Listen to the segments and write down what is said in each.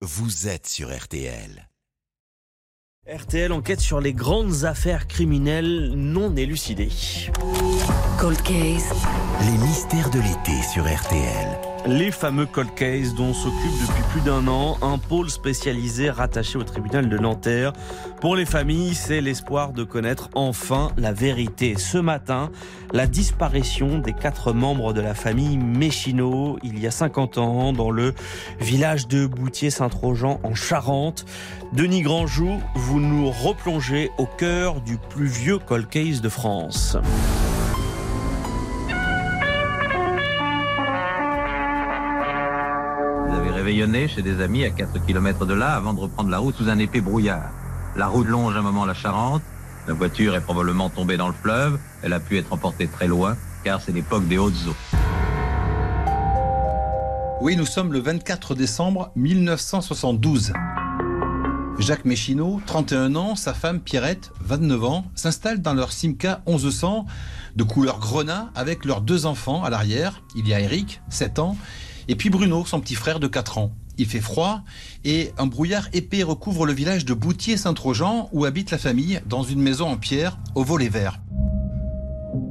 vous êtes sur RTL. RTL enquête sur les grandes affaires criminelles non élucidées. Cold Case. Les mystères de l'été sur RTL. Les fameux cold cases dont s'occupe depuis plus d'un an un pôle spécialisé rattaché au tribunal de Nanterre. Pour les familles, c'est l'espoir de connaître enfin la vérité. Ce matin, la disparition des quatre membres de la famille Méchineau il y a 50 ans dans le village de Boutier-Saint-Trojan en Charente. Denis Grandjou, vous nous replongez au cœur du plus vieux cold case de France. Chez des amis à 4 km de là avant de reprendre la route sous un épais brouillard. La route longe un moment la Charente. La voiture est probablement tombée dans le fleuve. Elle a pu être emportée très loin car c'est l'époque des hautes eaux. Oui, nous sommes le 24 décembre 1972. Jacques Méchineau, 31 ans, sa femme Pierrette, 29 ans, s'installent dans leur Simca 1100 de couleur grenat avec leurs deux enfants à l'arrière. Il y a Eric, 7 ans, et puis Bruno, son petit frère de 4 ans. Il fait froid et un brouillard épais recouvre le village de Boutier-Saint-Trojan où habite la famille dans une maison en pierre au volet vert.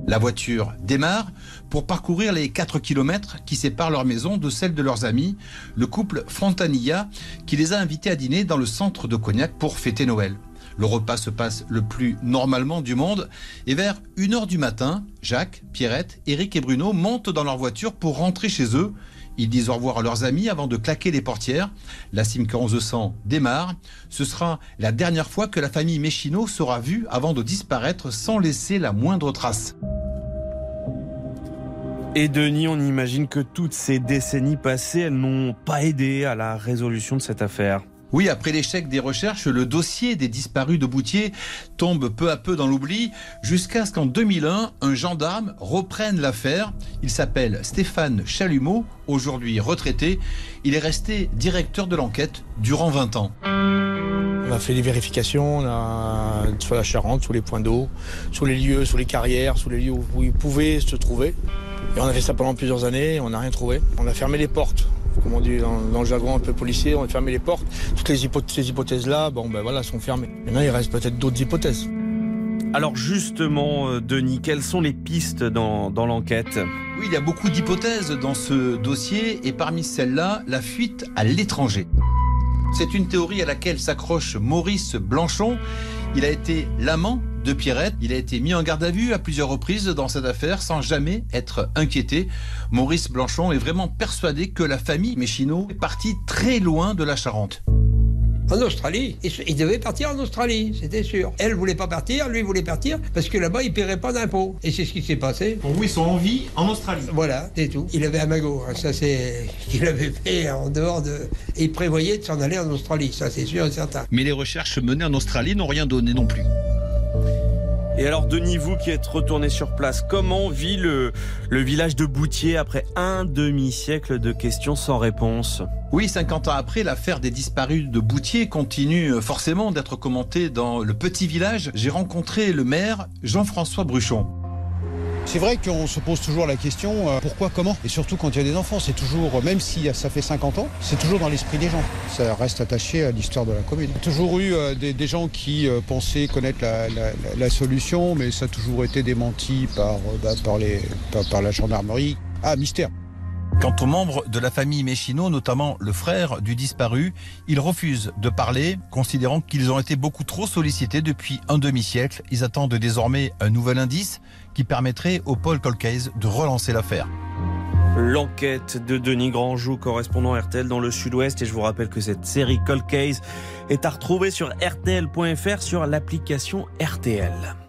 La voiture démarre pour parcourir les 4 km qui séparent leur maison de celle de leurs amis, le couple Frontanilla, qui les a invités à dîner dans le centre de Cognac pour fêter Noël. Le repas se passe le plus normalement du monde et vers 1h du matin, Jacques, Pierrette, Eric et Bruno montent dans leur voiture pour rentrer chez eux. Ils disent au revoir à leurs amis avant de claquer les portières. La Simca 1100 démarre. Ce sera la dernière fois que la famille Méchineau sera vue avant de disparaître sans laisser la moindre trace. Et Denis, on imagine que toutes ces décennies passées, elles n'ont pas aidé à la résolution de cette affaire. Oui, après l'échec des recherches, le dossier des disparus de Boutier tombe peu à peu dans l'oubli, jusqu'à ce qu'en 2001, un gendarme reprenne l'affaire. Il s'appelle Stéphane Chalumeau, aujourd'hui retraité. Il est resté directeur de l'enquête durant 20 ans. On a fait des vérifications sur la Charente, sur les points d'eau, sur les lieux, sur les carrières, sur les lieux où ils pouvaient se trouver. Et on a fait ça pendant plusieurs années, on n'a rien trouvé. On a fermé les portes comme on dit dans, dans, le jargon un peu policier, on a fermé les portes. Toutes les hypothèses, ces hypothèses-là, bon ben voilà, sont fermées. Maintenant, il reste peut-être d'autres hypothèses. Alors justement, Denis, quelles sont les pistes dans, dans l'enquête? Oui, il y a beaucoup d'hypothèses dans ce dossier et parmi celles-là, la fuite à l'étranger. C'est une théorie à laquelle s'accroche Maurice Blanchon. Il a été l'amant de Pierrette. Il a été mis en garde à vue à plusieurs reprises dans cette affaire sans jamais être inquiété. Maurice Blanchon est vraiment persuadé que la famille Méchineau est partie très loin de la Charente. En Australie, il devait partir en Australie, c'était sûr. Elle voulait pas partir, lui voulait partir parce que là-bas il paierait pas d'impôts. Et c'est ce qui s'est passé. Pour vous, ils sont en vie en Australie. Voilà, c'est tout. Il avait un magot, hein. ça c'est ce qu'il avait fait en dehors de. Et il prévoyait de s'en aller en Australie, ça c'est sûr et certain. Mais les recherches menées en Australie n'ont rien donné non plus. Et alors, Denis, vous qui êtes retourné sur place, comment vit le, village de Boutier après un demi-siècle de questions sans réponse? Oui, 50 ans après, l'affaire des disparus de Boutier continue forcément d'être commentée dans le petit village. J'ai rencontré le maire Jean-François Bruchon. C'est vrai qu'on se pose toujours la question euh, pourquoi, comment? Et surtout quand il y a des enfants, c'est toujours, même si ça fait 50 ans, c'est toujours dans l'esprit des gens. Ça reste attaché à l'histoire de la commune. Il a toujours eu euh, des, gens qui euh, pensaient connaître la, solution, mais ça a toujours été démenti par, bah, la gendarmerie. Ah, mystère Quant aux membres de la famille Méchineau, notamment le frère du disparu, ils refusent de parler, considérant qu'ils ont été beaucoup trop sollicités depuis un demi-siècle. Ils attendent désormais un nouvel indice qui permettrait au Paul Colcase de relancer l'affaire. L'enquête de Denis Grandjou, correspondant RTL dans le sud-ouest. Et je vous rappelle que cette série Cold Case est à retrouver sur RTL.fr sur l'application RTL.